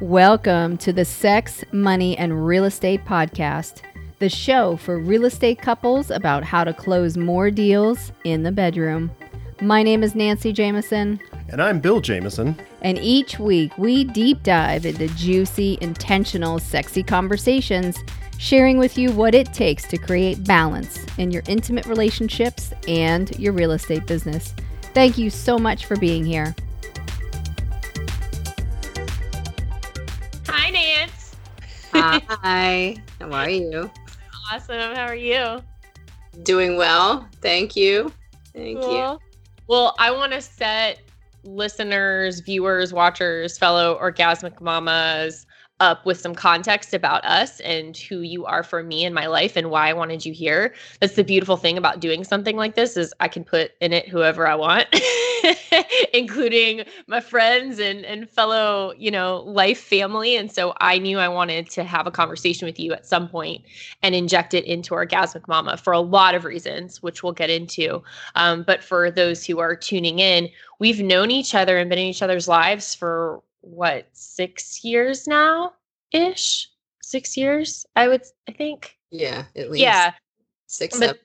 Welcome to the Sex, Money, and Real Estate Podcast, the show for real estate couples about how to close more deals in the bedroom. My name is Nancy Jameson, And I'm Bill Jameson. and each week we deep dive into juicy, intentional, sexy conversations, sharing with you what it takes to create balance in your intimate relationships and your real estate business. Thank you so much for being here. Hi, how are you? Awesome. How are you? Doing well, thank you. Thank you. Well, I want to set listeners, viewers, watchers, fellow orgasmic mamas up with some context about us and who you are for me in my life and why I wanted you here. That's the beautiful thing about doing something like this is I can put in it whoever I want, including my friends and and fellow, you know, life family. And so I knew I wanted to have a conversation with you at some point and inject it into Orgasmic Mama for a lot of reasons, which we'll get into. Um, but for those who are tuning in, we've known each other and been in each other's lives for what six years now ish six years i would i think? Yeah, at least. Yeah. Six. but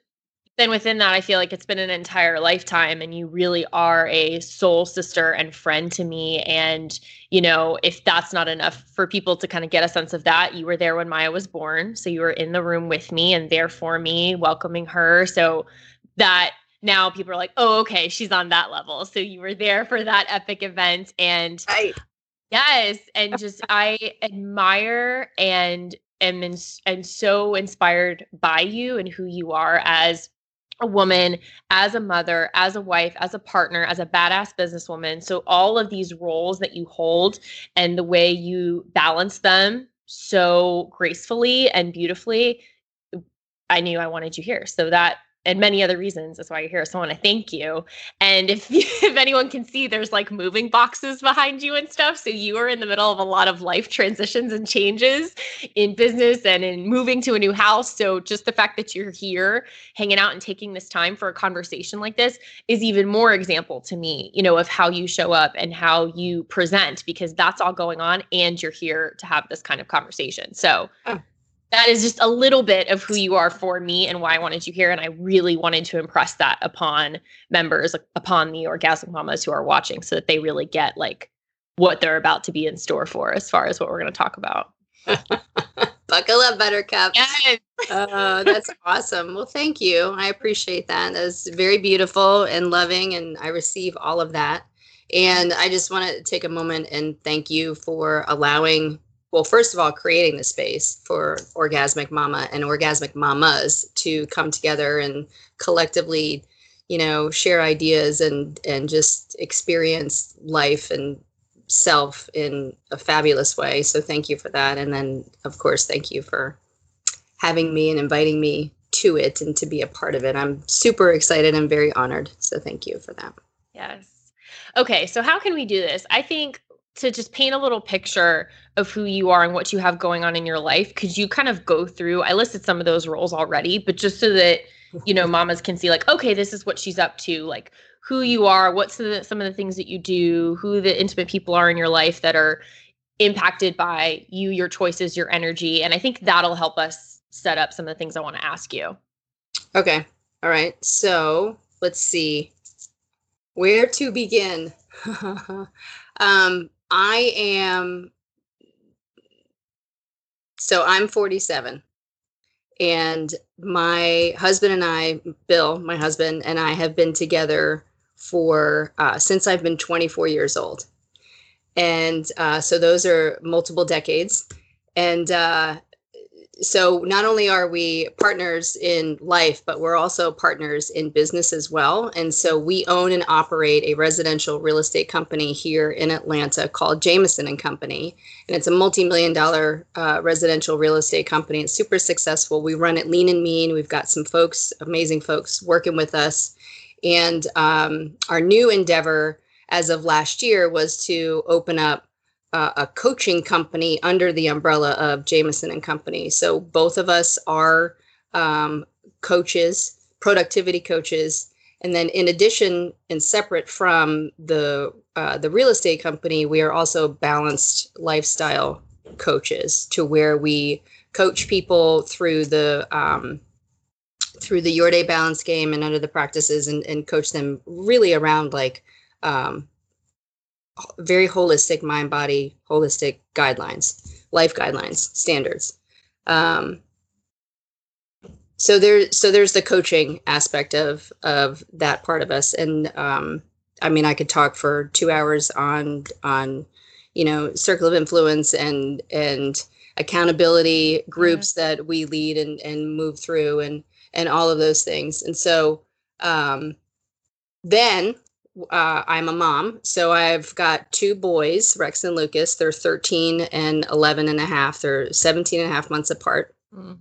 then within that i feel like it's been an entire lifetime and you really are a soul sister and friend to me and you know if that's not enough for people to kind of get a sense of that you were there when maya was born so you were in the room with me and there for me welcoming her so that now people are like oh okay she's on that level. So you were there for that epic event and Right. Yes, and just I admire and am in, and so inspired by you and who you are as a woman, as a mother, as a wife, as a partner, as a badass businesswoman. So all of these roles that you hold and the way you balance them so gracefully and beautifully, I knew I wanted you here. So that and many other reasons that's why you're here. So I want to thank you. And if if anyone can see, there's like moving boxes behind you and stuff. So you are in the middle of a lot of life transitions and changes in business and in moving to a new house. So just the fact that you're here hanging out and taking this time for a conversation like this is even more example to me, you know, of how you show up and how you present because that's all going on and you're here to have this kind of conversation. So Oh. That is just a little bit of who you are for me and why I wanted you here. And I really wanted to impress that upon members, upon the orgasmic mamas who are watching, so that they really get like what they're about to be in store for as far as what we're going to talk about. Buckle up, Buttercup. Yes. Oh, that's awesome. Well, thank you. I appreciate that. That's very beautiful and loving, and I receive all of that. And I just want to take a moment and thank you for allowing, well, first of all, creating the space for Orgasmic Mama and Orgasmic Mamas to come together and collectively, you know, share ideas and and just experience life and self in a fabulous way. So thank you for that. And then, of course, thank you for having me and inviting me to it and to be a part of it. I'm super excited and very honored. So thank you for that. Yes. Okay, so how can we do this? I think to just paint a little picture of who you are and what you have going on in your life, could you kind of go through? I listed some of those roles already, but just so that you know, mamas can see like, okay, this is what she's up to, like who you are, what's the, some of the things that you do, who the intimate people are in your life that are impacted by you, your choices, your energy, and I think that'll help us set up some of the things I want to ask you. Okay. All right. So let's see where to begin. um, I am, so I'm 47. And my husband and I, Bill, my husband, and I have been together for uh, since I've been 24 years old. And uh, so those are multiple decades. And uh, so not only are we partners in life, but we're also partners in business as well. And so we own and operate a residential real estate company here in Atlanta called Jameson and Company, and it's a multi-million dollar uh, residential real estate company. It's super successful. We run it lean and mean. We've got some folks, amazing folks, working with us. And um, our new endeavor as of last year was to open up uh, a coaching company under the umbrella of Jameson and Company. So both of us are um, coaches, productivity coaches, and then in addition and separate from the uh, the real estate company, we are also balanced lifestyle coaches to where we coach people through the um, through the your day balance game and under the practices and, and coach them really around like um, very holistic mind body holistic guidelines life guidelines standards. Um, so there so there's the coaching aspect of of that part of us. And um, i mean i could talk for two hours on on you know circle of influence and and accountability groups yeah. that we lead and and move through and and all of those things. And so um, then uh, I'm a mom. So I've got two boys, Rex and Lucas. They're 13 and 11 and a half. They're 17 and a half months apart. Mm.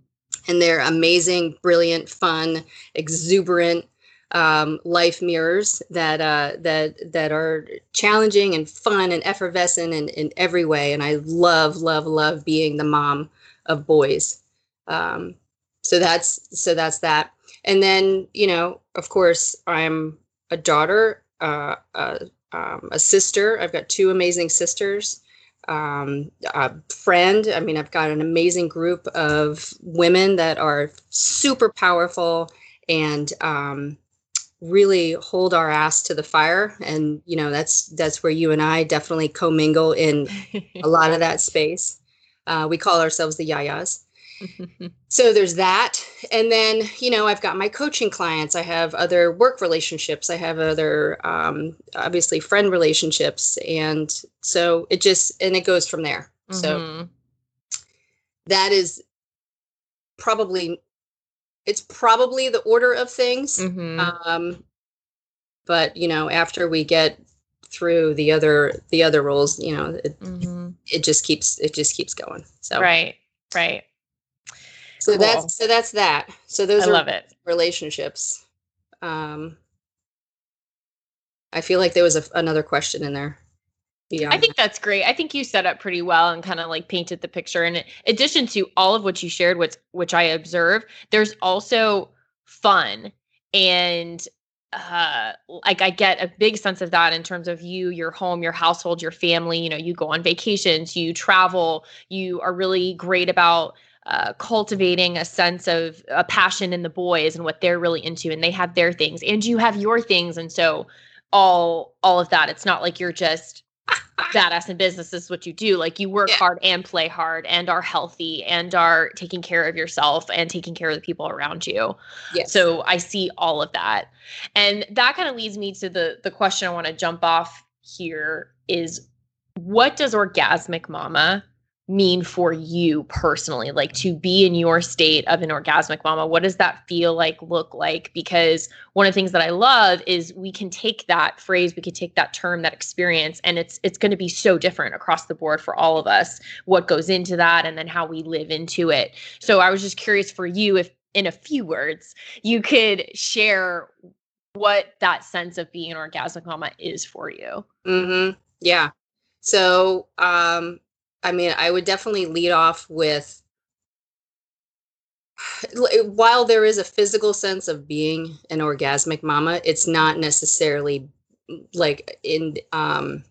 And they're amazing, brilliant, fun, exuberant um, life mirrors that uh, that that are challenging and fun and effervescent in, in every way. And I love, love, love being the mom of boys. Um, so that's so that's that. And then you know, of course, I'm a daughter uh, a, um, a sister. I've got two amazing sisters. Um, a friend. I mean, I've got an amazing group of women that are super powerful and um, really hold our ass to the fire. And you know, that's that's where you and I definitely commingle in a lot of that space. Uh, we call ourselves the Yayas. so there's that. And then, you know, I've got my coaching clients. I have other work relationships. I have other, um, obviously, friend relationships. And so it just, and it goes from there. Mm-hmm. So that is probably, it's probably the order of things. Mm-hmm. Um, but, you know, after we get through the other the other roles you know it, mm-hmm. it just keeps it just keeps going so right right so cool. that's so that's that. So those I are love it. relationships. Um, I feel like there was a, another question in there. Yeah. I think that's great. I think you set up pretty well and kind of like painted the picture. And in addition to all of what you shared, which which I observe, there's also fun and uh like I get a big sense of that in terms of you, your home, your household, your family. You know, you go on vacations, you travel, you are really great about uh, cultivating a sense of a passion in the boys and what they're really into and they have their things and you have your things and so all all of that it's not like you're just badass in business this is what you do like you work yeah. hard and play hard and are healthy and are taking care of yourself and taking care of the people around you yes. so i see all of that and that kind of leads me to the the question i want to jump off here is what does orgasmic mama mean for you personally? Like to be in your state of an orgasmic mama what does that feel like look like? Because one of the things that i love is we can take that phrase we can take that term that experience and it's it's going to be so different across the board for all of us what goes into that and then how we live into it. So i was just curious for you if in a few words you could share what that sense of being an orgasmic mama is for you. Mhm yeah. So um I mean, I would definitely lead off with while there is a physical sense of being an orgasmic mama, it's not necessarily like in um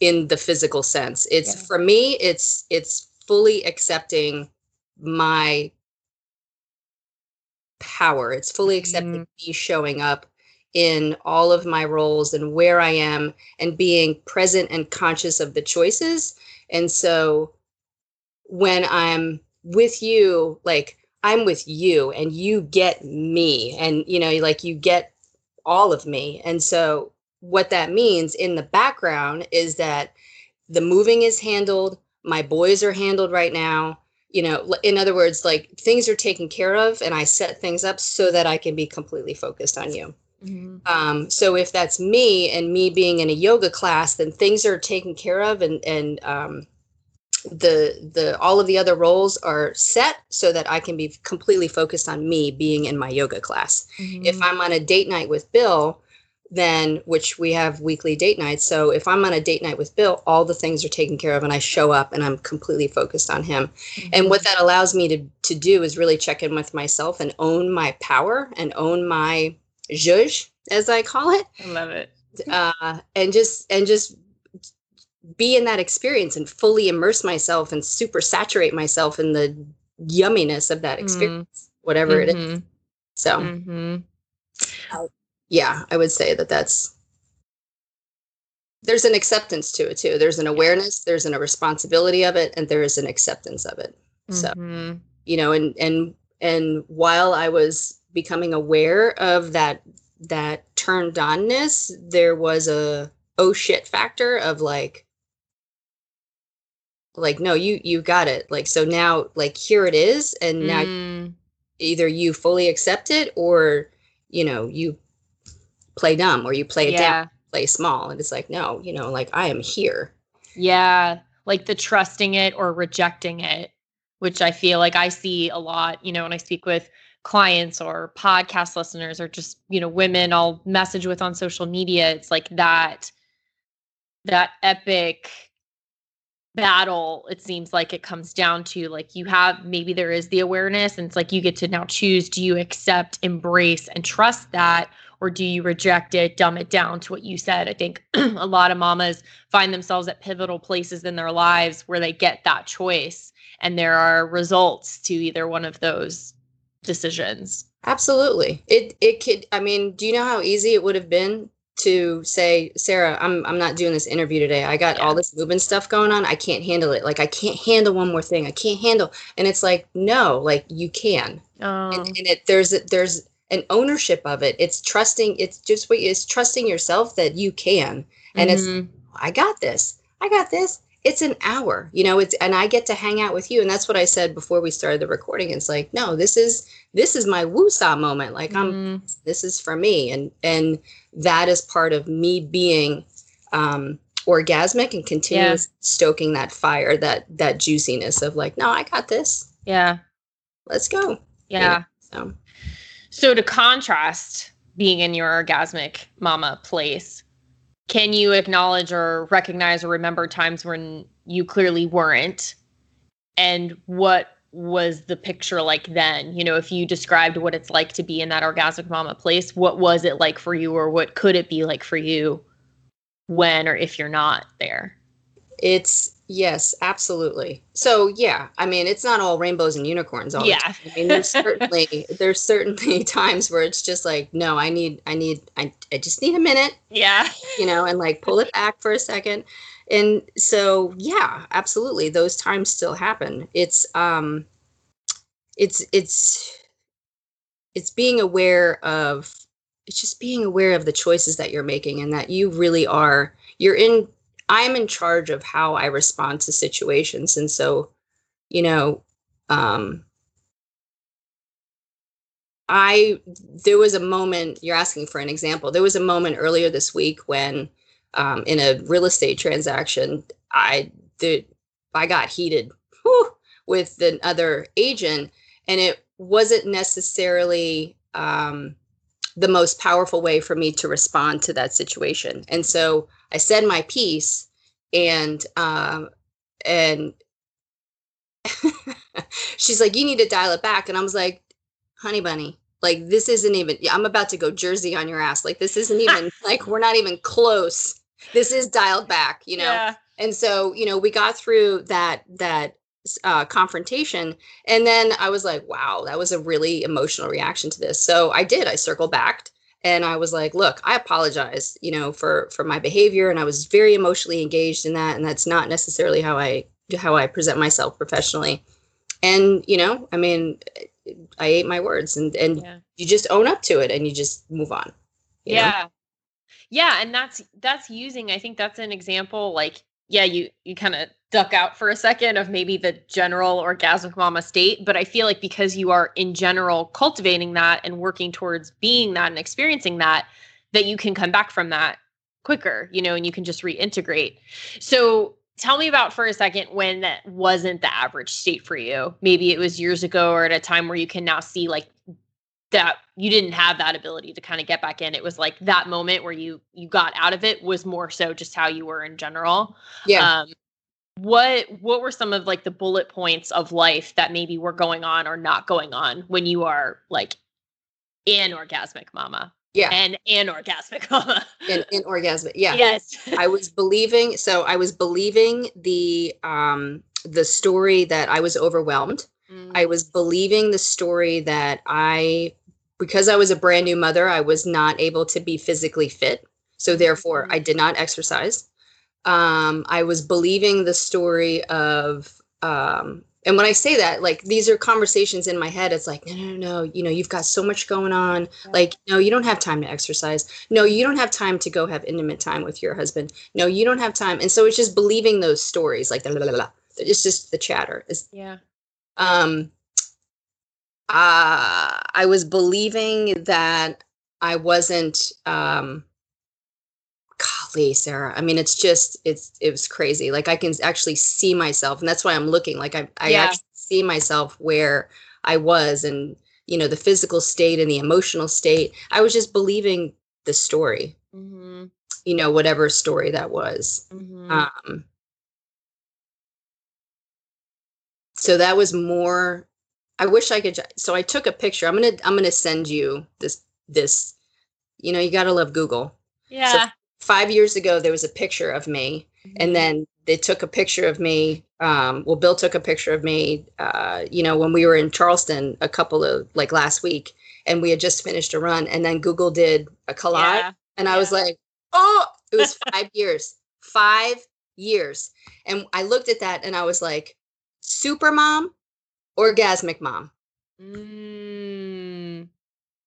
in the physical sense. It's yeah. for me it's it's fully accepting my power. It's fully accepting mm-hmm. me showing up in all of my roles and where I am and being present and conscious of the choices and so when I'm with you, like I'm with you and you get me and you know, like you get all of me. And so what that means in the background is that the moving is handled, my boys are handled right now. You know, in other words, like things are taken care of and I set things up so that I can be completely focused on you. Mm-hmm. Um, so if that's me and me being in a yoga class, then things are taken care of and and um, the the all of the other roles are set so that I can be completely focused on me being in my yoga class. Mm-hmm. If I'm on a date night with Bill, then which we have weekly date nights. So if I'm on a date night with Bill, all the things are taken care of and I show up and I'm completely focused on him. Mm-hmm. And what that allows me to to do is really check in with myself and own my power and own my zhuzh, as I call it. I love it. Uh, and just and just be in that experience and fully immerse myself and super saturate myself in the yumminess of that experience, mm. whatever mm-hmm. it is. Mm-hmm. So, mm-hmm. uh, yeah, I would say that that's there's an acceptance to it too. There's an awareness, there's an, a responsibility of it, and there is an acceptance of it. So, mm-hmm. you know, and and and while I was becoming aware of that that turned onness, there was a oh shit factor of like like no you you got it like so now like here it is and now mm. either you fully accept it or you know you play dumb or you play it yeah. down play small and it's like no you know like i am here yeah like the trusting it or rejecting it which i feel like i see a lot you know when i speak with clients or podcast listeners or just you know women i'll message with on social media. It's like that that epic battle it seems like it comes down to like you have maybe there is the awareness and it's like you get to now choose do you accept embrace and trust that or do you reject it dumb it down to what you said? I think a lot of mamas find themselves at pivotal places in their lives where they get that choice and there are results to either one of those decisions absolutely it it could i mean do you know how easy it would have been to say, Sarah, I'm I'm not doing this interview today. I got yeah. all this movement stuff going on. I can't handle it. Like I can't handle one more thing. I can't handle. And it's like, no, like you can. Oh. And, and it there's there's an ownership of it. It's trusting. It's just what it's trusting yourself that you can. And mm-hmm. it's I got this. I got this. It's an hour, you know. It's and I get to hang out with you, and that's what I said before we started the recording. It's like, no, this is this is my woosah moment. Like I'm, mm-hmm. this is for me, and and that is part of me being um, orgasmic and continuous yeah. stoking that fire, that that juiciness of like, no, I got this. Yeah, let's go. Yeah. so. so to contrast being in your orgasmic mama place, can you acknowledge or recognize or remember times when you clearly weren't? And what was the picture like then? You know, if you described what it's like to be in that orgasmic mama place, what was it like for you, or what could it be like for you when or if you're not there? It's yes, absolutely. So yeah, I mean, it's not all rainbows and unicorns all yeah. the time. I mean, there's certainly there's certainly times where it's just like, no, I need, I need, I, I just need a minute. Yeah. You know, and like pull it back for a second and so yeah absolutely those times still happen it's um it's it's it's being aware of it's just being aware of the choices that you're making and that you really are you're in i'm in charge of how i respond to situations. And so you know um i there was a moment you're asking for an example. There was a moment earlier this week when um, in a real estate transaction, I the I got heated whew, with the other agent, and it wasn't necessarily um, the most powerful way for me to respond to that situation. And so I said my piece, and um, and she's like, "You need to dial it back," and I was like, "Honey bunny." Like this isn't even I'm about to go Jersey on your ass. Like this isn't even like we're not even close this is dialed back, you know. Yeah. And so, you know, we got through that that uh, confrontation, and then I was like, wow, that was a really emotional reaction to this. So I did. I circled back and I was like, look, I apologize, you know, for for my behavior, and I was very emotionally engaged in that, and that's not necessarily how I how I present myself professionally. And you know, I mean, I ate my words, and and yeah. you just own up to it, and you just move on. yeah. Know? yeah and that's that's using i think that's an example like yeah you you kind of duck out for a second of maybe the general orgasmic mama state but i feel like because you are in general cultivating that and working towards being that and experiencing that that you can come back from that quicker you know and you can just reintegrate. So tell me about for a second when that wasn't the average state for you. Maybe it was years ago or at a time where you can now see like that you didn't have that ability to kind of get back in. It was like that moment where you you got out of it was more so just how you were in general. Yeah. Um what what were some of like the bullet points of life that maybe were going on or not going on when you are like in orgasmic mama Yeah. And and orgasmic mama. in, in orgasmic. Yeah. Yes. I was believing so I was believing the um the story that I was overwhelmed. Mm, I was believing the story that I because I was a brand new mother, I was not able to be physically fit. So therefore I did not exercise. Um I was believing the story of um and when I say that, like these are conversations in my head, it's like, no, no, no, no, you know, you've got so much going on. Like, no, you don't have time to exercise. No, you don't have time to go have intimate time with your husband. No, you don't have time. And so it's just believing those stories, like, blah, blah, blah, blah. it's just the chatter. It's, yeah. um, uh, I was believing that I wasn't, um, golly, Sarah. I mean, it's just, it's, it was crazy. Like I can actually see myself and that's why I'm looking like I, I Yeah. actually see myself where I was and, you know, the physical state and the emotional state. I was just believing the story, Mm-hmm. you know, whatever story that was. Mm-hmm. Um, so that was more. I wish I could. So I took a picture. I'm gonna. I'm gonna send you this. This. You know, you gotta love Google. yeah. Five years ago, there was a picture of me, Mm-hmm. and then they took a picture of me. Um, well, Bill took a picture of me. Uh, you know, when we were in Charleston a couple of like last week, and we had just finished a run, and then Google did a collage. Yeah. And I was like, oh, it was five years, five years. And I looked at that and I was like, super mom, orgasmic mom. Mm,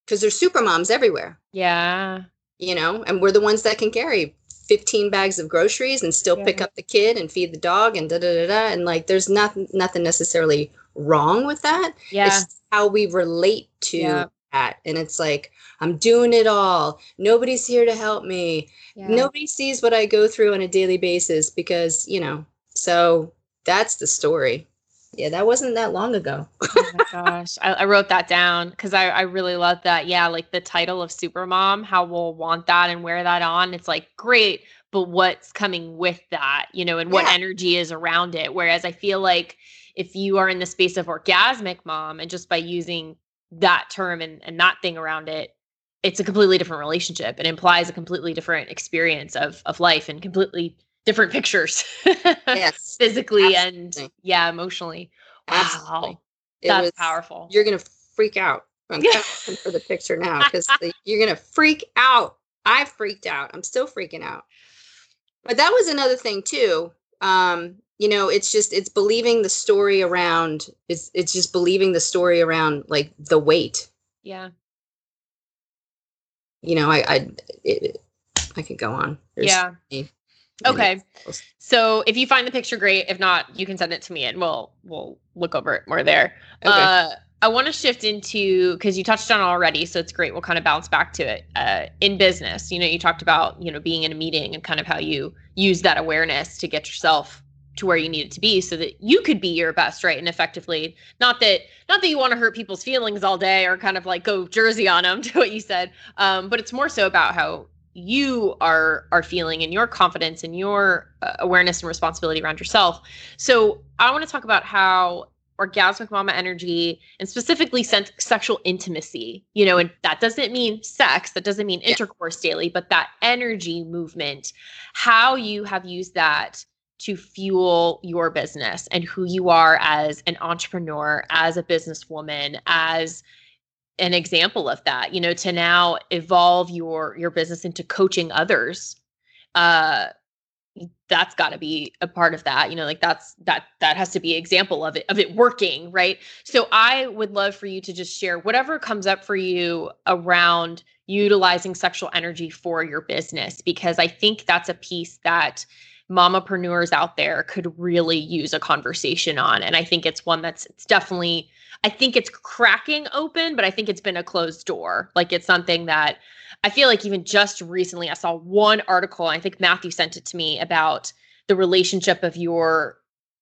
Because there's super moms everywhere, yeah. You know, and we're the ones that can carry 15 bags of groceries and still pick up the kid and feed the dog and da da da da. And like, there's nothing, nothing necessarily wrong with that. Yeah. It's how we relate to Yeah. that. And it's like, I'm doing it all. Nobody's here to help me. yeah. nobody sees what I go through on a daily basis because, you know, so that's the story. Yeah, that wasn't that long ago. oh my gosh. I, I wrote that down because I, I really love that. Yeah, like the title of Supermom, how we'll want that and wear that on. It's like great, but what's coming with that, you know, and what Yeah. energy is around it. Whereas I feel like if you are in the space of orgasmic mom and just by using that term and, and that thing around it, it's a completely different relationship. It implies a completely different experience of of life and completely different pictures. Yes. Physically and yeah, emotionally. Wow. It That's was- powerful. You're going to freak out. I'm Yeah. kind of looking for the picture now because you're going to freak out. I freaked out. I'm still freaking out. But that was another thing too. Um, you know, it's just it's believing the story around it's it's just believing the story around like the weight. Yeah. You know, I I it, I could go on. There's Yeah. many- Okay. So if you find the picture great, if not, you can send it to me and we'll we'll look over it more there. Okay. Uh I want to shift into because you touched on it already, so it's great. We'll kind of bounce back to it. Uh, in business, you know, you talked about you know being in a meeting and kind of how you use that awareness to get yourself to where you need it to be, so that you could be your best, right, and effectively. Not that not that you want to hurt people's feelings all day or kind of like go Jersey on them to what you said, um, but it's more so about how you are are feeling and your confidence and your uh, awareness and responsibility around yourself. So I want to talk about how orgasmic mama energy and specifically sen- sexual intimacy you know and that doesn't mean sex that doesn't mean Yeah. intercourse daily but that energy movement how you have used that to fuel your business and who you are as an entrepreneur as a businesswoman as an example of that you know to now evolve your your business into coaching others uh that's got to be a part of that you know like that's that that has to be an example of it of it working right? So i would love for you to just share whatever comes up for you around utilizing sexual energy for your business because i think that's a piece that mamapreneurs out there could really use a conversation on and i think it's one that's it's definitely i think it's cracking open but i think it's been a closed door like it's something that I feel like even just recently I saw one article, I think Matthew sent it to me about the relationship of your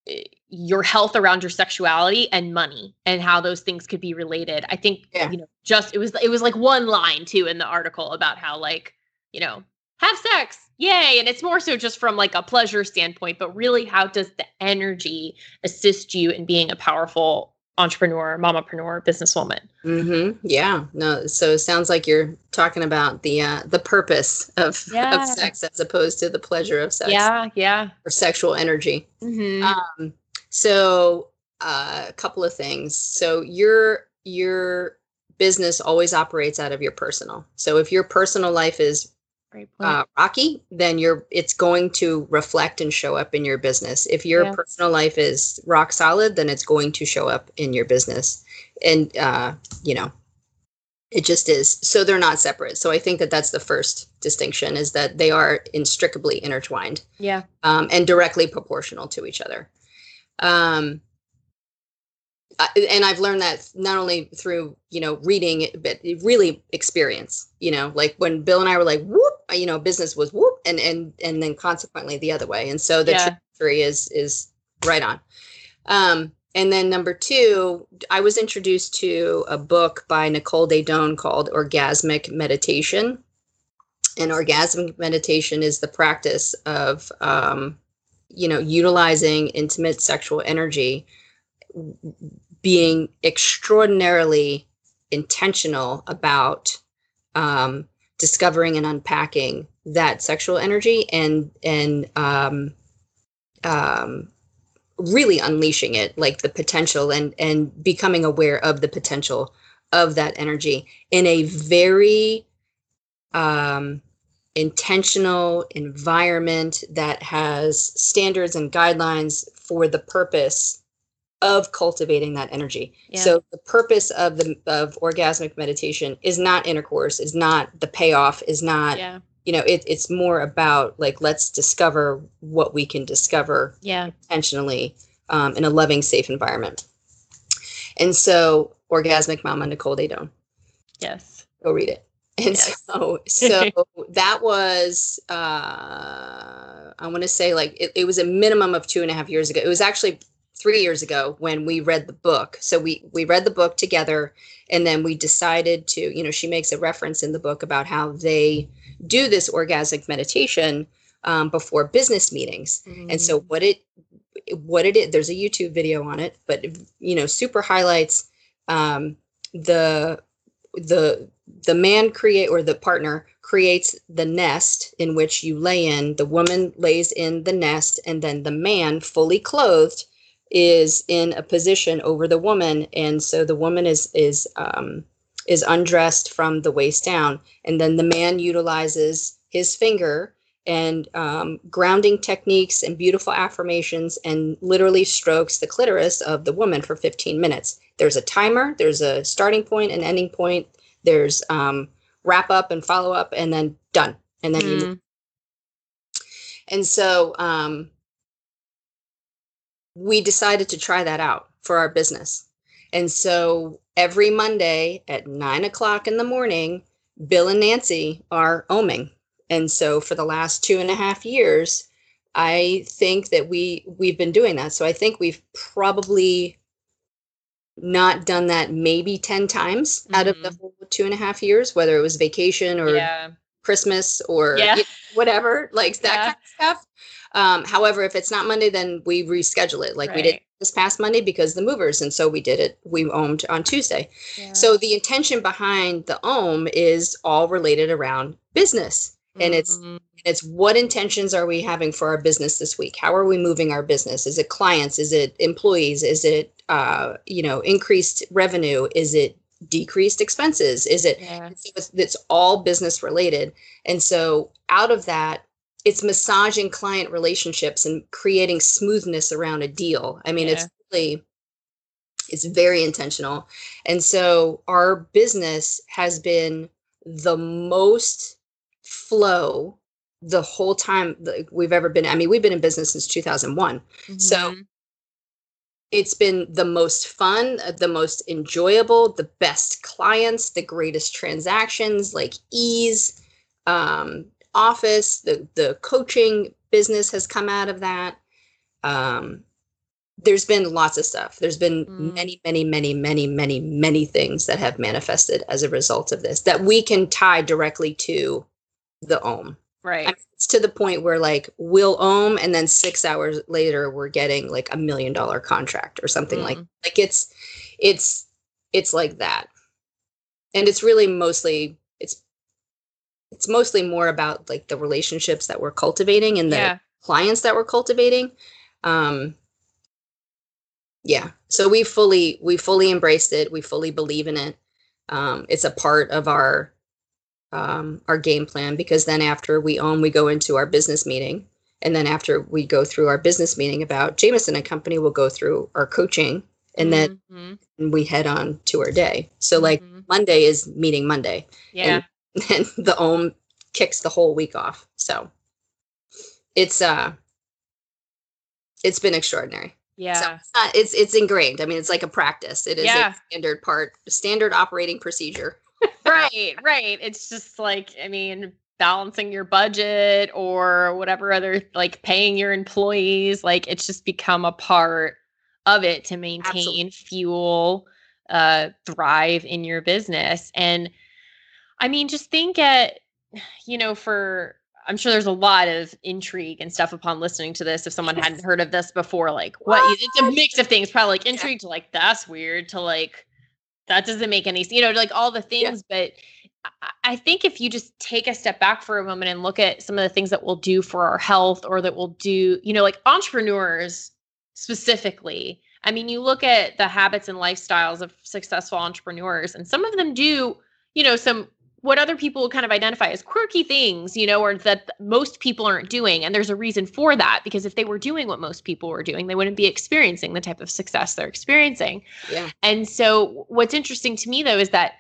eh, your health around your sexuality and money and how those things could be related. I think Yeah. you know just it was it was like one line too in the article about how like, you know, have sex. Yay. And it's more so just from like a pleasure standpoint, but really how does the energy assist you in being a powerful entrepreneur, mamapreneur, businesswoman. Mm-hmm. Yeah. No. So it sounds like you're talking about the uh, the purpose of Yeah. of sex as opposed to the pleasure of sex Yeah, yeah. or sexual energy. Mm-hmm. Um, so uh, a couple of things. So your your business always operates out of your personal. So if your personal life is. Uh, rocky, then you're it's going to reflect and show up in your business. If your personal life is rock solid, then it's going to show up in your business. And uh, you know, it just is. So they're not separate. So I think that that's the first distinction is that they are inextricably intertwined yeah. um, and directly proportional to each other. Um, and I've learned that not only through you know reading, but really experience. You know, like when Bill and I were like, "whoop," you know, business was whoop, and and and then consequently the other way. And so the Yeah. trajectory is is right on. Um, and then number two, I was introduced to a book by Nicole Daedone called Orgasmic Meditation. And orgasmic meditation is the practice of, um, you know, utilizing intimate sexual energy, being extraordinarily intentional about um, discovering and unpacking that sexual energy and and um, um, really unleashing it like the potential and and becoming aware of the potential of that energy in a very um intentional environment that has standards and guidelines for the purpose of cultivating that energy Yeah. so the purpose of the of orgasmic meditation is not intercourse is not the payoff is not Yeah. you know it, it's more about like let's discover what we can discover Yeah. intentionally um, in a loving, safe environment. And so, Orgasmic Mama Nicole Daedone, Yes. go read it. And Yes. so, so that was, uh, I want to say like it, it was a minimum of two and a half years ago. It was actually three years ago when we read the book. So we we read the book together, and then we decided to, you know, she makes a reference in the book about how they do this orgasmic meditation um, before business meetings. And so what it what it is, there's a YouTube video on it, but you know, super highlights um, the the the man create or the partner creates the nest in which you lay in. The woman lays in the nest, and then the man, fully clothed, is in a position over the woman, and so the woman is is um, is undressed from the waist down, and then the man utilizes his finger and um, grounding techniques and beautiful affirmations and literally strokes the clitoris of the woman for 15 minutes. There's a timer, there's a starting point, an ending point, there's um, wrap up and follow up, and then done. And then you Mm. and so um, we decided to try that out for our business. And so every Monday at nine o'clock in the morning, Bill and Nancy are oming. And so for the last two and a half years, I think that we we've been doing that. So I think we've probably not done that maybe 10 times out of the mm-hmm. whole two and a half years, whether it was vacation or Yeah. Christmas or Yeah. you know, whatever, like that Yeah. kind of stuff. Um, however, if it's not Monday, then we reschedule it. Like we did this past Monday because the movers, and so we did it. We owned on Tuesday. Yeah. So the intention behind the OM is all related around business, and it's it's what intentions are we having for our business this week? How are we moving our business? Is it clients? Is it employees? Is it uh, you know increased revenue? Is it decreased expenses? Is it yeah. it's, it's all business related. And so out of that, it's massaging client relationships and creating smoothness around a deal. I mean, it's really, it's very intentional. And so our business has been the most flow the whole time that we've ever been. I mean, we've been in business since 2001 So, Mhm. it's been the most fun, uh, the most enjoyable, the best clients, the greatest transactions, like ease, um, office, the the coaching business has come out of that. Um, there's been lots of stuff. There's been Mm. many, many, many, many, many, many things that have manifested as a result of this that we can tie directly to the OM. right. I mean, it's to the point where like we'll OM and then six hours later we're getting like a million dollar contract or something like Mm. like it's it's it's like that and it's really mostly it's mostly more about like the relationships that we're cultivating and the Yeah. clients that we're cultivating um yeah so we fully we fully embraced it we fully believe in it um it's a part of our um our game plan because then after we own we go into our business meeting and then after we go through our business meeting about Jameson and company we'll go through our coaching and then Mhm. we head on to our day so like Mhm. monday is meeting monday yeah. And the OM kicks the whole week off so it's uh it's been extraordinary so Yeah. it's not it's it's ingrained i mean it's like a practice it is Yeah. a standard part standard operating procedure right, right. It's just like, I mean, balancing your budget or whatever other like paying your employees, like it's just become a part of it to maintain fuel, uh, thrive in your business. And I mean, just think at, you know, for I'm sure there's a lot of intrigue and stuff upon listening to this. If someone hadn't heard of this before, like what? It's a mix of things, probably like Yeah. intrigue to like that's weird to like that doesn't make any sense, you know, like all the Yeah. things. But I- I think if you just take a step back for a moment and look at some of the things that we'll do for our health or that we'll do, you know, like entrepreneurs specifically. I mean, you look at the habits and lifestyles of successful entrepreneurs, and some of them do, you know, some what other people kind of identify as quirky things, you know, or that most people aren't doing. And there's a reason for that because if they were doing what most people were doing, they wouldn't be experiencing the type of success they're experiencing. yeah And so what's interesting to me though is that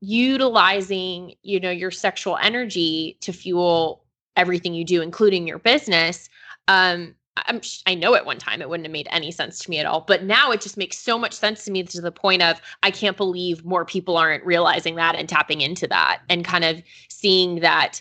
utilizing, you know, your sexual energy to fuel everything you do including your business um I'm, I know at one time it wouldn't have made any sense to me at all, but now it just makes so much sense to me to the point of I can't believe more people aren't realizing that and tapping into that and kind of seeing that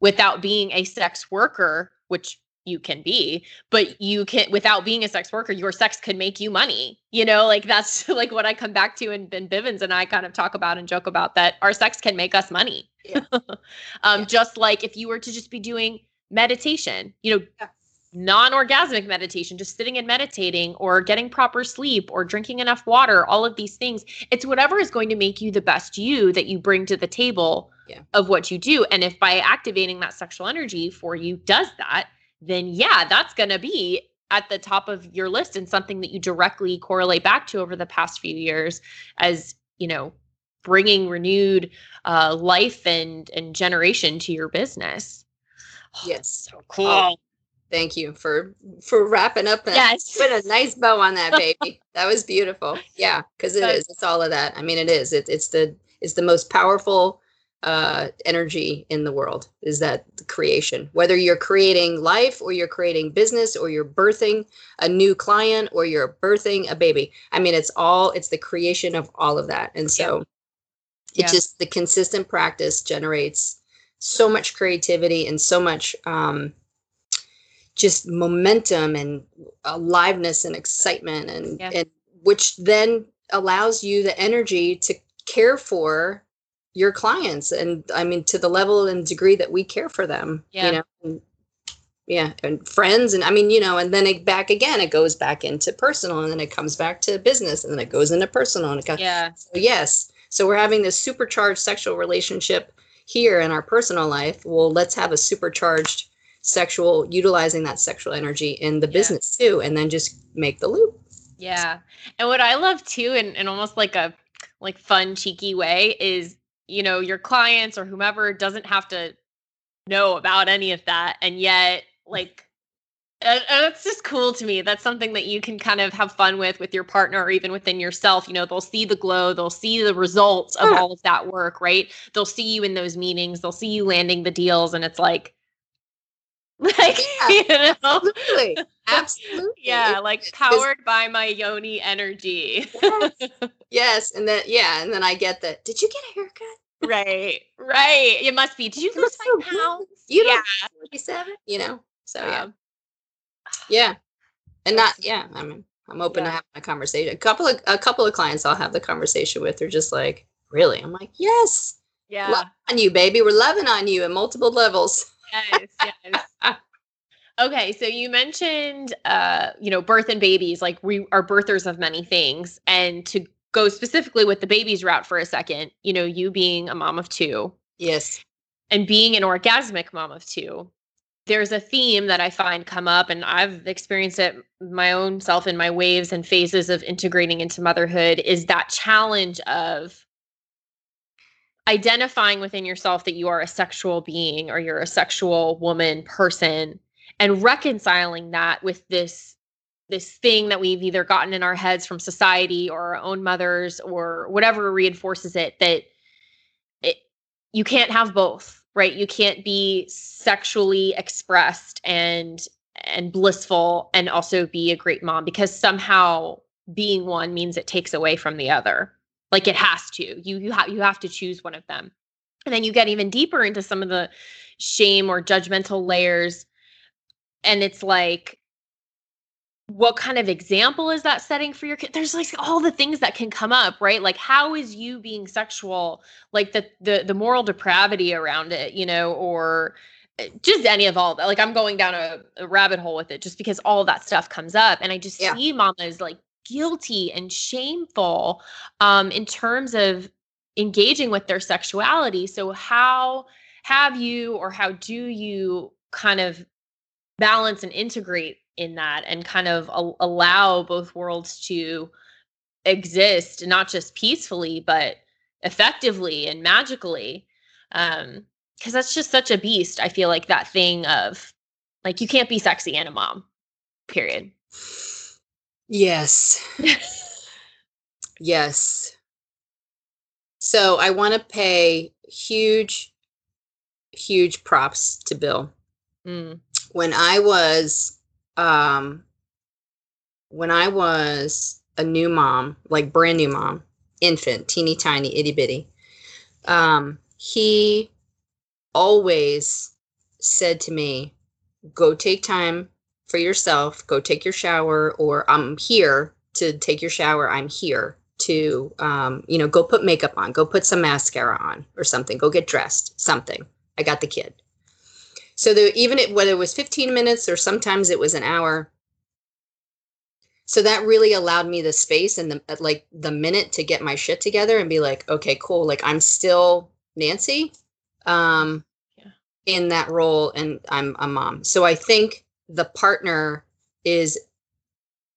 without being a sex worker, which you can be, but you can without being a sex worker, your sex could make you money. You know, like that's like what I come back to and Ben Bivens and I kind of talk about and joke about that our sex can make us money. Yeah. um, Yeah. just like if you were to just be doing meditation, you know, Yeah. Non-orgasmic meditation, just sitting and meditating or getting proper sleep or drinking enough water, all of these things. It's whatever is going to make you the best you that you bring to the table Yeah. of what you do. And if by activating that sexual energy for you does that, then yeah, that's going to be at the top of your list and something that you directly correlate back to over the past few years as, you know, bringing renewed uh, life and and generation to your business. Yes. so cool. Oh, Thank you for for wrapping up that. yes. Put a nice bow on that baby. that was beautiful. Yeah, because it is. It's all of that. I mean, it is. It, it's the it's the most powerful uh, energy in the world. Is that creation? Whether you're creating life or you're creating business or you're birthing a new client or you're birthing a baby. I mean, it's all. It's the creation of all of that. And so, it Yeah. just the consistent practice generates so much creativity and so much um, just momentum and uh, aliveness and excitement and, Yeah. and which then allows you the energy to care for your clients and i mean to the level and degree that we care for them Yeah. you know and, yeah and friends and i mean you know and then it back again it goes back into personal and then it comes back to business and then it goes into personal and it goes Yeah. so yes. So we're having this supercharged sexual relationship here in our personal life. Well, let's have a supercharged sexual utilizing that sexual energy in the Yeah. business too and then just make the loop. Yeah. And what I love too, in, in almost like a like fun, cheeky way, is you know, your clients or whomever doesn't have to know about any of that. And yet, like uh, that's just cool to me. That's something that you can kind of have fun with with your partner or even within yourself. You know, they'll see the glow, they'll see the results of Yeah. all of that work, right? They'll see you in those meetings, they'll see you landing the deals, and it's like, like Yeah. you know, Absolutely. Absolutely. yeah, It- like powered by my yoni energy. Yes. yes. And then yeah, and then I get that. did you get a haircut? right, right. It must be. Did you lose so five pounds? You yeah. look 47, you know? So yeah. Um, Yeah. And not yeah, I mean, I'm open Yeah. to having a conversation. A couple of a couple of clients I'll have the conversation with are just like, really? I'm like, yes. yeah. Love on you, baby. We're loving on you at multiple levels. yes, yes. Okay, so you mentioned uh, you know, birth and babies, like we are birthers of many things. And to go specifically with the baby's route for a second, you know, you being a mom of two. Yes. And being an orgasmic mom of two, there's a theme that I find come up, and I've experienced it my own self in my waves and phases of integrating into motherhood is that challenge of identifying within yourself that you are a sexual being or you're a sexual woman person and reconciling that with this this thing that we've either gotten in our heads from society or our own mothers or whatever reinforces it that it you can't have both right? You can't be sexually expressed and and blissful and also be a great mom because somehow being one means it takes away from the other. Like it has to. You you have you have to choose one of them. And then you get even deeper into some of the shame or judgmental layers and it's like what kind of example is that setting for your kid there's like all the things that can come up right like how is you being sexual like the the the moral depravity around it you know or eh, just any of all that like i'm going down a, a rabbit hole with it just because all that stuff comes up and i just yeah. see mamas like guilty and shameful um in terms of engaging with their sexuality so how have you or how do you kind of balance and integrate in that and kind of a- allow both worlds to exist not just peacefully but effectively and magically um because that's just such a beast i feel like that thing of like you can't be sexy and a mom period. Yes. Yes. So i want to pay huge huge props to bill. Mm. When i was um, when I was a new mom, like brand new mom, infant, teeny tiny, itty bitty, um, he always said to me, go take time for yourself, go take your shower, or I'm here to take your shower. I'm here to, um, you know, go put makeup on, go put some mascara on or something, go get dressed, something. I got the kid. So there, even it, whether it was 15 minutes or sometimes it was an hour. So that really allowed me the space and the uh, like the minute to get my shit together and be like, okay, cool. Like I'm still Nancy um, yeah. in that role and I'm a mom. So I think the partner is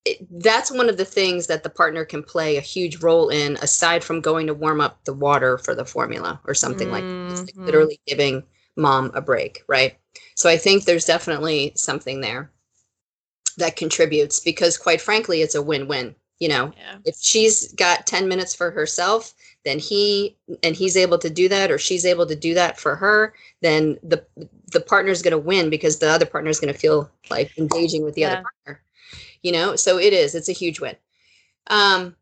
it, that's one of the things that the partner can play a huge role in aside from going to warm up the water for the formula or something mm-hmm. like, like literally giving mom a break right so I think there's definitely something there that contributes because quite frankly it's a win-win. You know, yeah. if she's got 10 minutes for herself, then he and he's able to do that or she's able to do that for her, then the the partner's going to win because the other partner is going to feel like engaging with the yeah. other partner. You know, so it is it's a huge win. Um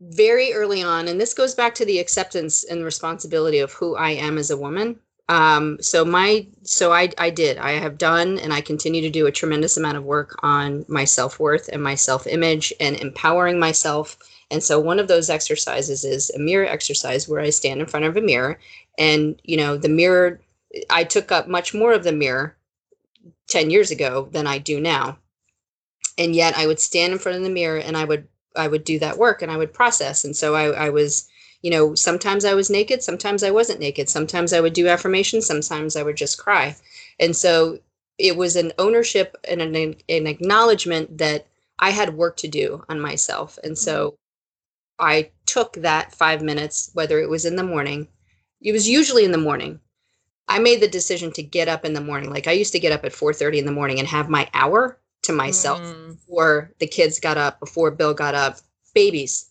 very early on and this goes back to the acceptance and responsibility of who I am as a woman um, so my so I I did I have done and I continue to do a tremendous amount of work on my self worth and my self image and empowering myself. And so one of those exercises is a mirror exercise where I stand in front of a mirror and you know the mirror I took up much more of the mirror 10 years ago than I do now. And yet I would stand in front of the mirror and I would I would do that work and I would process. And so I, I was you know, sometimes I was naked, sometimes I wasn't naked, sometimes I would do affirmations, sometimes I would just cry. And so it was an ownership and an, an acknowledgement that I had work to do on myself. And so mm-hmm. I took that five minutes, whether it was in the morning, it was usually in the morning. I made the decision to get up in the morning. Like I used to get up at 4:30 in the morning and have my hour to myself mm. before the kids got up, before Bill got up. Babies,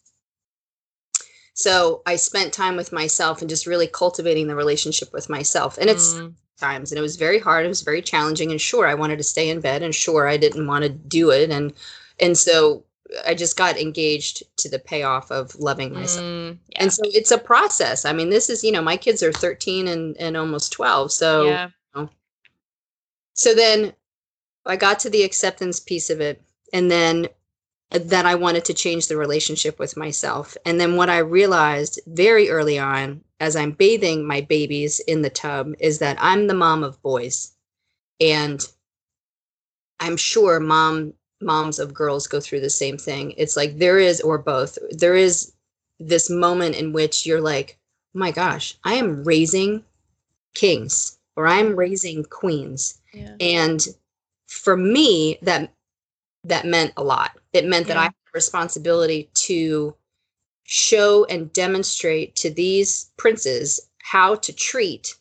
so I spent time with myself and just really cultivating the relationship with myself. And it's mm. times and it was very hard. It was very challenging. And sure, I wanted to stay in bed and sure I didn't want to do it. And and so I just got engaged to the payoff of loving myself. Mm, yeah. And so it's a process. I mean, this is, you know, my kids are 13 and, and almost 12. So, yeah. you know. so then I got to the acceptance piece of it. And then that I wanted to change the relationship with myself. And then what I realized very early on as I'm bathing my babies in the tub is that I'm the mom of boys. And I'm sure mom moms of girls go through the same thing. It's like there is, or both, there is this moment in which you're like, oh my gosh, I am raising kings or I'm raising queens. Yeah. And for me, that that meant a lot. It meant that I had a responsibility to show and demonstrate to these princes how to treat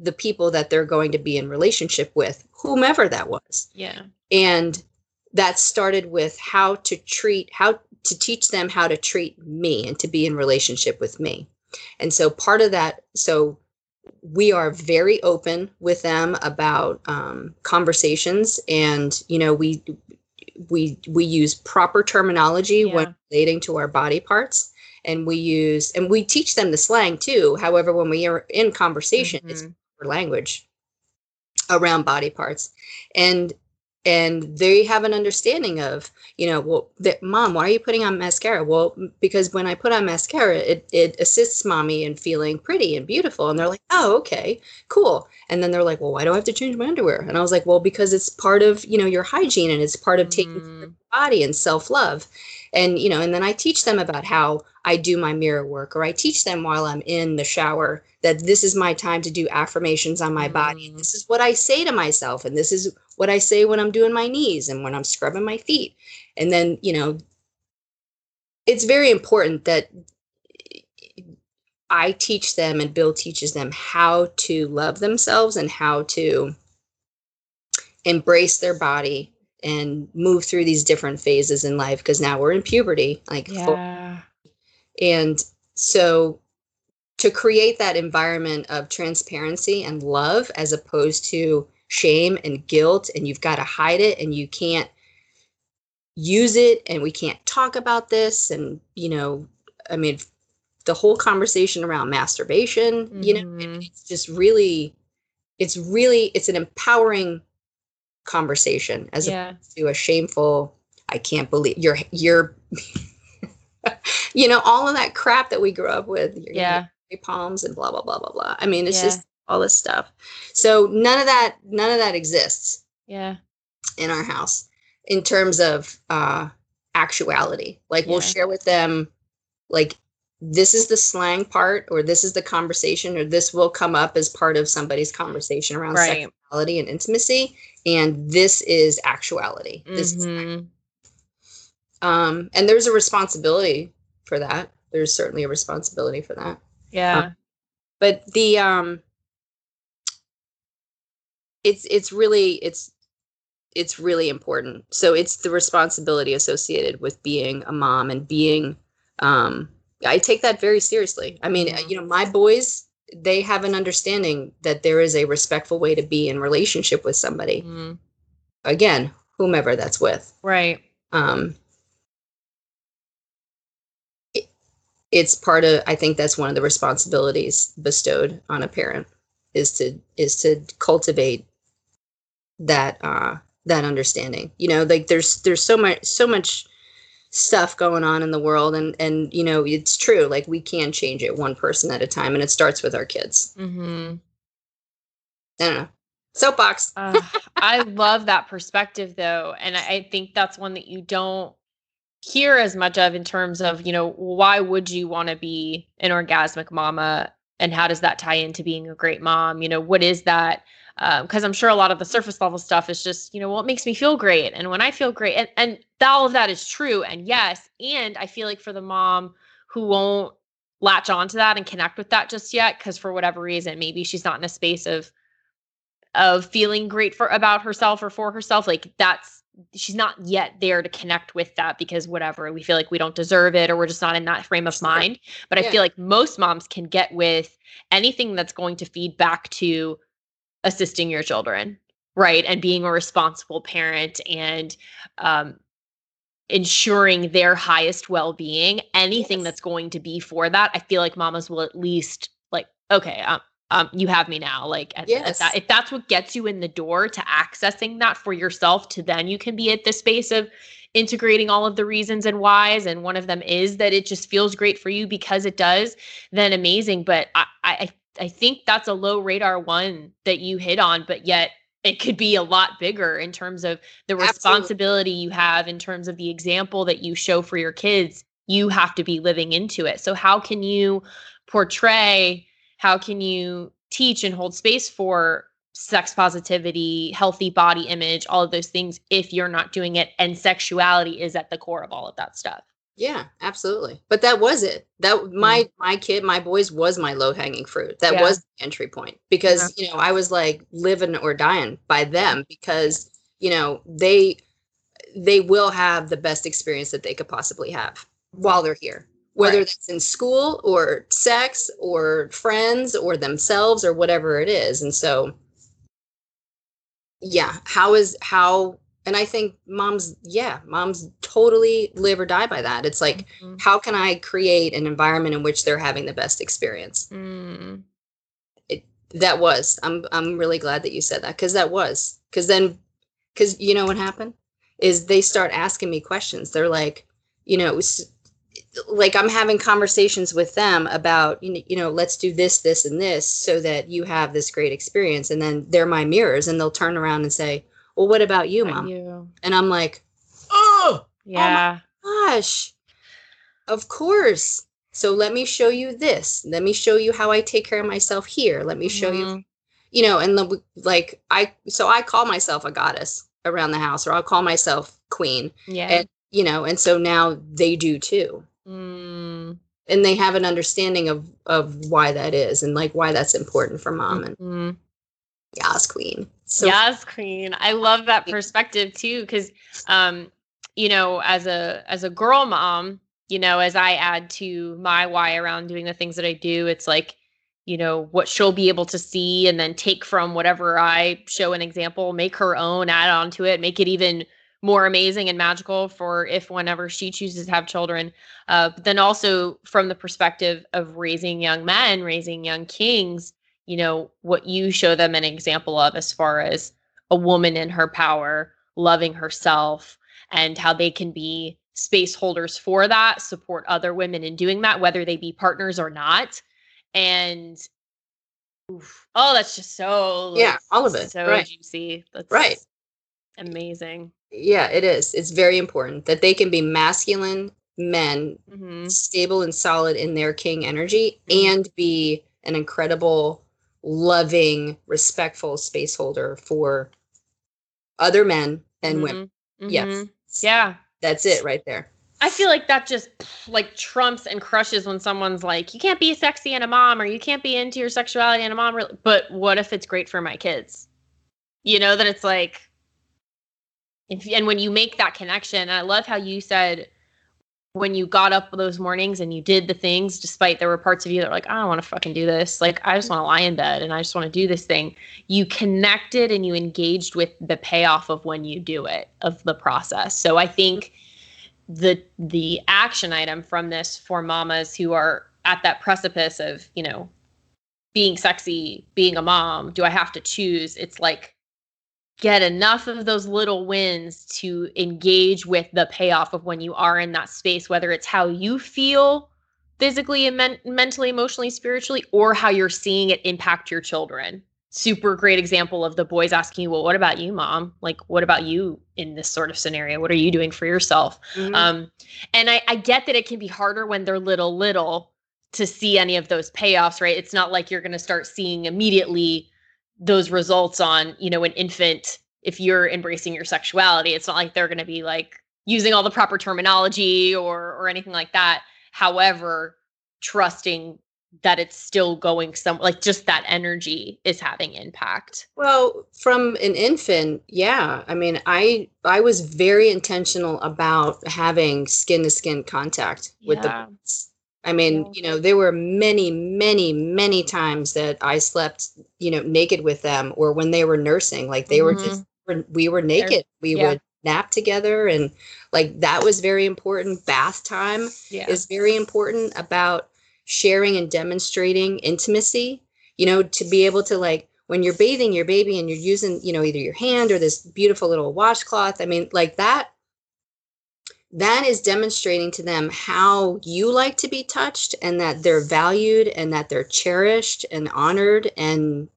the people that they're going to be in relationship with, whomever that was Yeah. and that started with how to treat how to teach them how to treat me and to be in relationship with me and so part of that so we are very open with them about um, conversations and you know we we we use proper terminology when relating to our body parts and we use and we teach them the slang too. However when we are in conversation it's Mhm. proper language around body parts. And and they have an understanding of you know well that mom why are you putting on mascara? Well because when i put on mascara it, it assists mommy in feeling pretty and beautiful and they're like oh okay cool. And then they're like well why do i have to change my underwear? And i was like well because it's part of you know your hygiene and it's part of taking care of Mhm. your body and self-love and you know and then i teach them about how i do my mirror work or i teach them while i'm in the shower that this is my time to do affirmations on my body Mm. this is what i say to myself and this is what i say when i'm doing my knees and when i'm scrubbing my feet and then you know it's very important that i teach them and bill teaches them how to love themselves and how to embrace their body and move through these different phases in life because now we're in puberty like Yeah. and so to create that environment of transparency and love as opposed to shame and guilt and you've got to hide it and you can't use it and we can't talk about this and you know i mean the whole conversation around masturbation you know Mhm. it's just really it's really it's an empowering conversation as Yeah. opposed to a shameful i can't believe you're you're you know all of that crap that we grew up with your Yeah. palms and blah blah blah blah blah i mean it's Yeah. just all this stuff so none of that none of that exists Yeah. in our house in terms of uh actuality like we'll share with them like this is the slang part or this is the conversation or this will come up as part of somebody's conversation around Right. sexuality and intimacy and this is actuality this is Mhm. um and there's a responsibility for that there's certainly a responsibility for that Yeah. but the um it's it's really it's it's really important so it's the responsibility associated with being a mom and being um i take that very seriously i mean Mhm. you know my boys they have an understanding that there is a respectful way to be in relationship with somebody Mhm. again whomever that's with Right. um it- it's part of i think that's one of the responsibilities bestowed on a parent is to is to cultivate that uh that understanding you know like there's there's so much so much stuff going on in the world and and you know it's true like we can change it one person at a time and it starts with our kids Mhm. i don't know soapbox Uh, I love that perspective though. And I, I think that's one that you don't hear as much of in terms of, you know, why would you want to be an orgasmic mama? And how does that tie into being a great mom? You know, what is that? Um, because I'm sure a lot of the surface level stuff is just, you know, well, it makes me feel great. And when I feel great, and, and all of that is true. And yes. And I feel like for the mom who won't latch onto that and connect with that just yet, because for whatever reason, maybe she's not in a space of of feeling great for about herself or for herself like that's she's not yet there to connect with that because whatever we feel like we don't deserve it or we're just not in that frame of Sure. mind but i feel like most moms can get with anything that's going to feed back to assisting your children right and being a responsible parent and um ensuring their highest well-being anything Yes. that's going to be for that i feel like mamas will at least like okay um, um you have me now like at, at Yes. that if that's what gets you in the door to accessing that for yourself to then you can be at the space of integrating all of the reasons and whys and one of them is that it just feels great for you because it does then amazing but i i i think that's a low radar one that you hit on but yet it could be a lot bigger in terms of the responsibility Absolutely. you have in terms of the example that you show for your kids you have to be living into it so how can you portray how can you teach and hold space for sex positivity healthy body image all of those things if you're not doing it and sexuality is at the core of all of that stuff yeah, absolutely. But that was it. That my mm. my kid, my boys was my low hanging fruit. That yeah. was the entry point because yeah. you know I was like living or dying by them because you know they they will have the best experience that they could possibly have while they're here whether right. that's in school or sex or friends or themselves or whatever it is and so yeah how is how and i think moms yeah moms totally live or die by that. It's like mm-hmm. how can i create an environment in which they're having the best experience? Mm. it, that was. I'm i'm really glad that you said that because that was. Because then because you know what happened? Is they start asking me questions. They're like you know it was, like i'm having conversations with them about you know, you know let's do this this and this so that you have this great experience. And then they're my mirrors and they'll turn around and say well, what about you, mom? You. And I'm like, oh, yeah. Oh gosh. Of course. So let me show you this. Let me show you how I take care of myself here. Let me show mm-hmm. you, you know, and the, like I, so I call myself a goddess around the house, or I'll call myself queen. Yeah. And, you know, and so now they do too. Mm. And they have an understanding of of why that is and like why that's important for mom and mm-hmm. Yas queen. So Yas queen. I love that perspective too, because um, you know, as a as a girl mom, you know, as I add to my why around doing the things that I do, it's like, you know, what she'll be able to see and then take from whatever I show an example, make her own, add on to it, make it even more amazing and magical for if whenever she chooses to have children. Uh, but then also from the perspective of raising young men, raising young kings, you know, what you show them an example of as far as a woman in her power, loving herself, and how they can be space holders for that, support other women in doing that, whether they be partners or not. And oof, oh, that's just so yeah, all of it so right. juicy. That's right, amazing. Yeah, it is. It's very important that they can be masculine men, mm-hmm. stable and solid in their king energy, mm-hmm. and be an incredible loving, respectful space holder for other men and mm-hmm. women. Mm-hmm. Yes. Yeah. That's it right there. I feel like that just like trumps and crushes when someone's like, you can't be sexy and a mom or you can't be into your sexuality and a mom. But what if it's great for my kids? You know, that it's like, if, and when you make that connection, I love how you said when you got up those mornings and you did the things, despite there were parts of you that were like, I don't want to fucking do this. Like, I just want to lie in bed and I just want to do this thing. You connected and you engaged with the payoff of when you do it, of the process. So I think the the action item from this for mamas who are at that precipice of, you know, being sexy, being a mom, do I have to choose? It's like get enough of those little wins to engage with the payoff of when you are in that space, whether it's how you feel physically and men- mentally, emotionally, spiritually, or how you're seeing it impact your children. Super great example of the boys asking you, Well, what about you, mom? Like, what about you in this sort of scenario? What are you doing for yourself? Mm-hmm. Um, and I, I get that it can be harder when they're little, little to see any of those payoffs, right? It's not like you're going to start seeing immediately those results on you know an infant if you're embracing your sexuality it's not like they're going to be like using all the proper terminology or or anything like that. However trusting that it's still going some like just that energy is having impact. Well from an infant yeah. I mean i i was very intentional about having skin to skin contact with yeah. the I mean, you know, there were many, many, many times that I slept, you know, naked with them or when they were nursing, like they mm-hmm. were just, we were naked. we yeah. would nap together. And like that was very important. Bath time yeah. is very important about sharing and demonstrating intimacy, you know, to be able to like, when you're bathing your baby and you're using, you know, either your hand or this beautiful little washcloth, I mean, like that that is demonstrating to them how you like to be touched and that they're valued and that they're cherished and honored and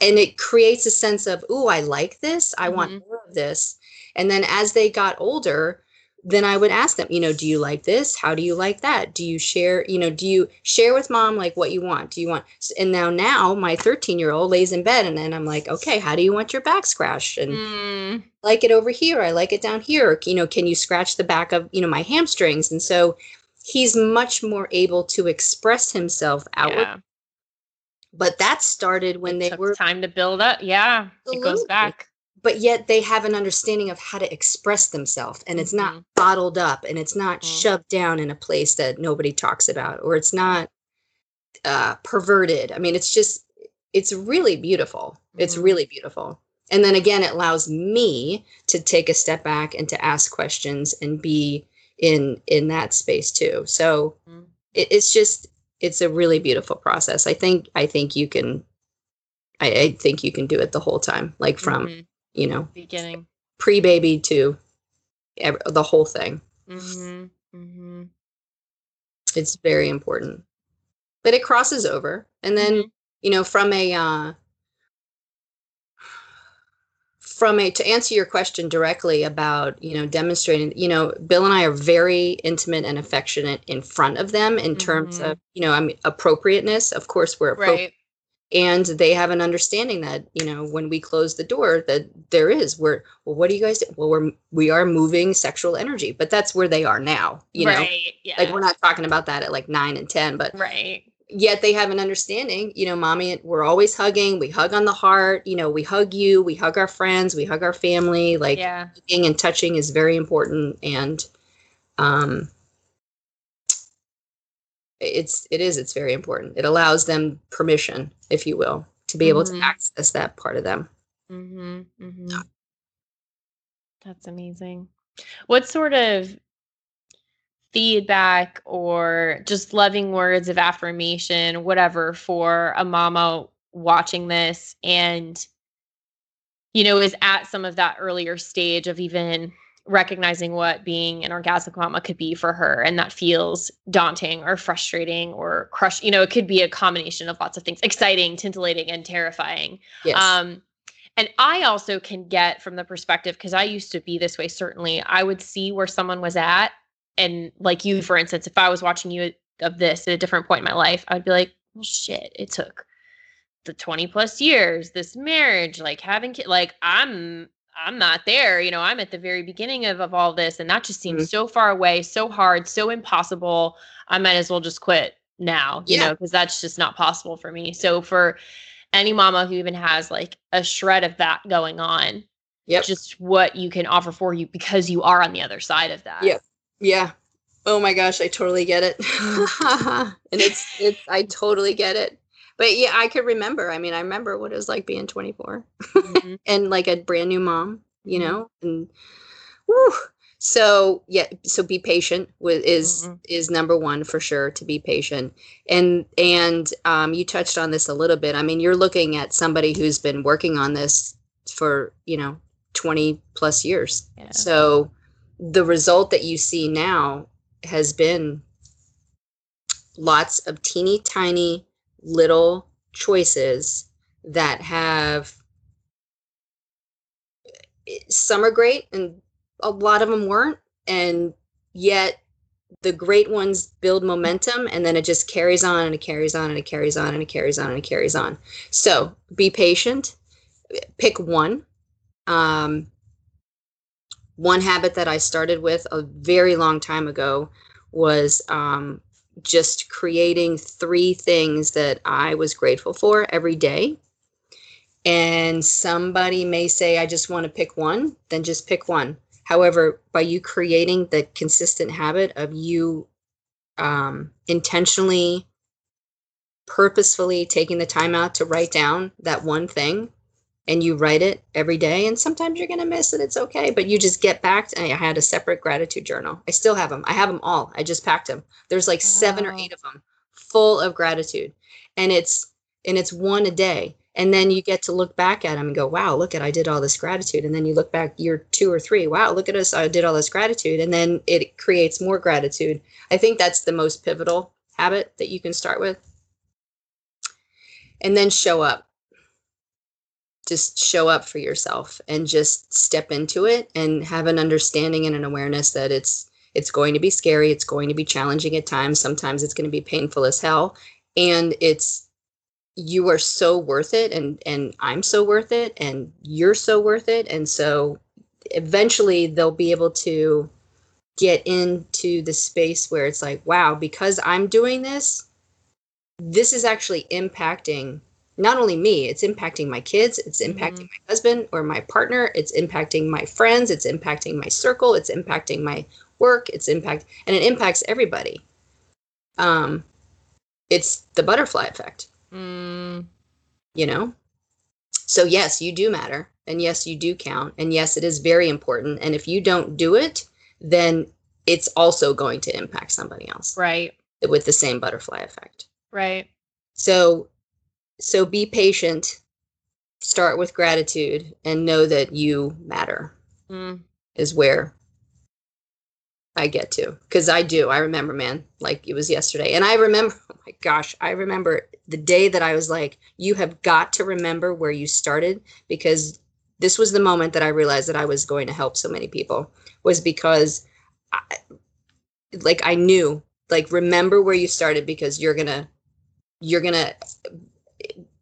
and it creates a sense of ooh i like this i want Mhm. more of this and then as they got older then i would ask them you know do you like this how do you like that do you share you know do you share with mom like what you want do you want and now now my 13 year old lays in bed and then i'm like okay how do you want your back scratched and Mm, like it over here i like it down here you know can you scratch the back of you know my hamstrings and so he's much more able to express himself outward yeah. but that started when It they were time to build up. Yeah. It goes back. But yet they have an understanding of how to express themselves and it's not bottled up and it's not Mhm. shoved down in a place that nobody talks about or it's not uh, perverted i mean it's just it's really beautiful it's Mhm. really beautiful and then again it allows me to take a step back and to ask questions and be in in that space too so Mhm. it, it's just it's a really beautiful process i think i think you can I, I think you can do it the whole time like from Mhm. You know beginning. pre-baby to ev- the whole thing hmm hmm it's very important but it crosses over and then Mhm. you know from a uh from a to answer your question directly about you know demonstrating you know bill and i are very intimate and affectionate in front of them in terms Mhm. of you know i mean appropriateness of course we're appropriate Right. And they have an understanding that you know when we close the door that there is we're well what do you guys do well we're we are moving sexual energy but that's where they are now you know. Yeah. like we're not talking about that at like nine and ten but right. yet they have an understanding you know mommy we're always hugging we hug on the heart you know we hug you we hug our friends we hug our family like yeah. hugging and touching is very important and um it's it is it's very important. It allows them permission if you will to be able Mhm. to access that part of them. Hmm hmm That's amazing. What sort of feedback or just loving words of affirmation, whatever, for a mama watching this? And, you know, is at some of that earlier stage of even recognizing what being an orgasmic mama could be for her and that feels daunting or frustrating or crush you know it could be a combination of lots of things exciting titillating and terrifying yes um, and I also can get from the perspective because I used to be this way. Certainly, I would see where someone was at, and like you, for instance, if I was watching you of this at a different point in my life, I'd be like, "Well, shit, it took the twenty plus years, this marriage, like having kids. Like I'm, I'm not there. You know, I'm at the very beginning of of all this, and that just seems Mhm. so far away, so hard, so impossible. I might as well just quit now. You Yeah. know, because that's just not possible for me. So for any mama who even has like a shred of that going on, yep just what you can offer for you because you are on the other side of that. Yeah. yeah oh my gosh i totally get it and it's it's i totally get it but yeah i could remember i mean i remember what it was like being 24 Mhm. and like a brand new mom you Mhm. know and whew. so yeah so be patient with is Mhm. is number one for sure to be patient and and um, you touched on this a little bit i mean you're looking at somebody who's been working on this for you know 20 plus years Yeah. so the result that you see now has been lots of teeny tiny little choices that have some are great and a lot of them weren't and yet the great ones build momentum and then it just carries on and it carries on and it carries on and it carries on and it carries on. So be patient. Pick one. Um, one habit that i started with a very long time ago was um, just creating three things that i was grateful for every day. And somebody may say i just want to pick one then just pick one. However by you creating the consistent habit of you um, intentionally purposefully taking the time out to write down that one thing and you write it every day and sometimes you're going to miss it it's okay but you just get back to, i had a separate gratitude journal. I still have them i have them all. I just packed them there's like seven or eight of them full of gratitude. And it's and it's one a day. And then you get to look back at them and go wow look at i did all this gratitude. And then you look back year two or three wow look at us i did all this gratitude. And then it creates more gratitude. I think that's the most pivotal habit that you can start with. And then show up just show up for yourself and just step into it and have an understanding and an awareness that it's it's going to be scary it's going to be challenging at times sometimes it's going to be painful as hell and it's you are so worth it and and I'm so worth it and you're so worth it and so eventually they'll be able to get into the space where it's like wow because I'm doing this this is actually impacting not only me, it's impacting my kids, it's impacting mm-hmm. my husband or my partner, it's impacting my friends, it's impacting my circle, it's impacting my work, it's impact and it impacts everybody. Um it's the butterfly effect. Mm. You know? So yes, you do matter and yes, you do count and yes, it is very important and if you don't do it, then it's also going to impact somebody else. Right. With the same butterfly effect. Right. So so be patient. Start with gratitude and know that you matter mm. is where i get to. Because i do. I remember man like it was yesterday. And i remember oh my gosh i remember the day that i was like you have got to remember where you started because this was the moment that i realized that i was going to help so many people was because I, like i knew like remember where you started because you're gonna you're gonna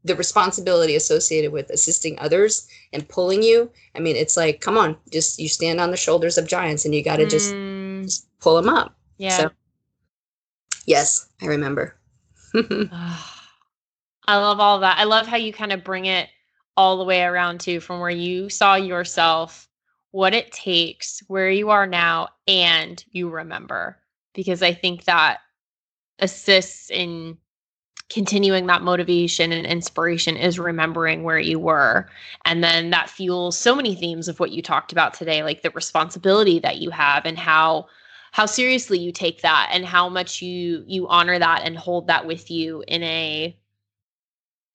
the responsibility associated with assisting others and pulling you i mean it's like come on just you stand on the shoulders of giants and you got to mm. just, just, pull them up. Yeah. So yes i remember. I love all that. I love how you kind of bring it all the way around to from where you saw yourself what it takes where you are now and you remember because i think that assists in continuing that motivation and inspiration is remembering where you were. And then that fuels so many themes of what you talked about today, like the responsibility that you have and how how seriously you take that and how much you you honor that and hold that with you in a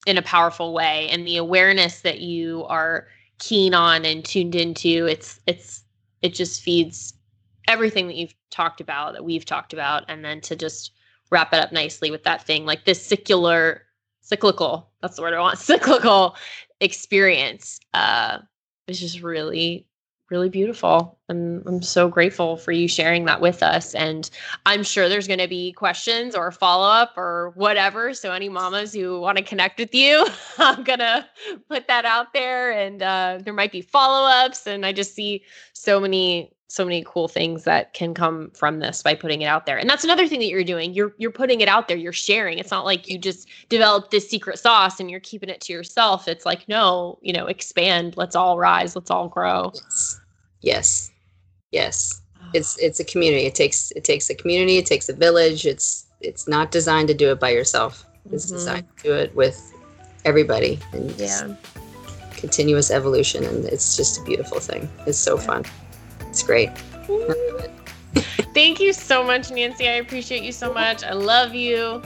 in a powerful way and the awareness that you are keen on and tuned into it's it's it just feeds everything that you've talked about that we've talked about and then to just wrap it up nicely with that thing like this secular cyclical that's the word i want cyclical experience. Uh is just really really beautiful. And i'm so grateful for you sharing that with us. And i'm sure there's going to be questions or follow-up or whatever. So any mamas who want to connect with you i'm going to put that out there. And uh, there might be follow-ups. And i just see so many so many cool things that can come from this by putting it out there. And that's another thing that you're doing. You're you're putting it out there, you're sharing. It's not like you just developed this secret sauce and you're keeping it to yourself. It's like, no, you know, expand, let's all rise, let's all grow. Yes. Yes. Yes. It's it's a community. It takes it takes a community, it takes a village. It's it's not designed to do it by yourself. It's mm-hmm. designed to do it with everybody and yeah. continuous evolution and it's just a beautiful thing. It's so yeah. fun. It's great. Thank you so much, Nancy. I appreciate you so much. I love you.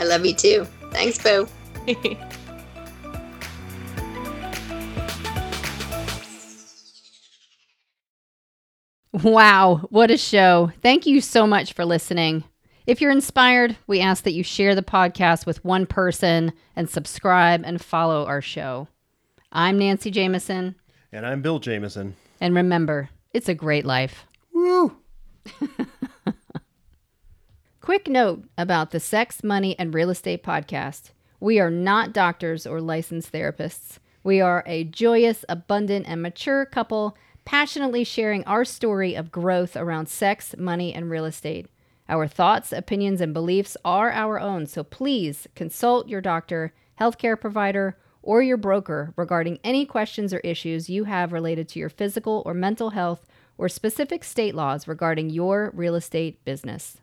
I love you too. Thanks, Boo. wow, what a show. Thank you so much for listening. If you're inspired, we ask that you share the podcast with one person and subscribe and follow our show. I'm Nancy Jamison. And I'm Bill Jameson. And remember, it's a great life. Woo! Quick note about the Sex, Money, and Real Estate podcast. We are not doctors or licensed therapists. We are a joyous, abundant, and mature couple passionately sharing our story of growth around sex, money, and real estate. Our thoughts, opinions, and beliefs are our own, so please consult your doctor, healthcare provider, or your broker regarding any questions or issues you have related to your physical or mental health or specific state laws regarding your real estate business.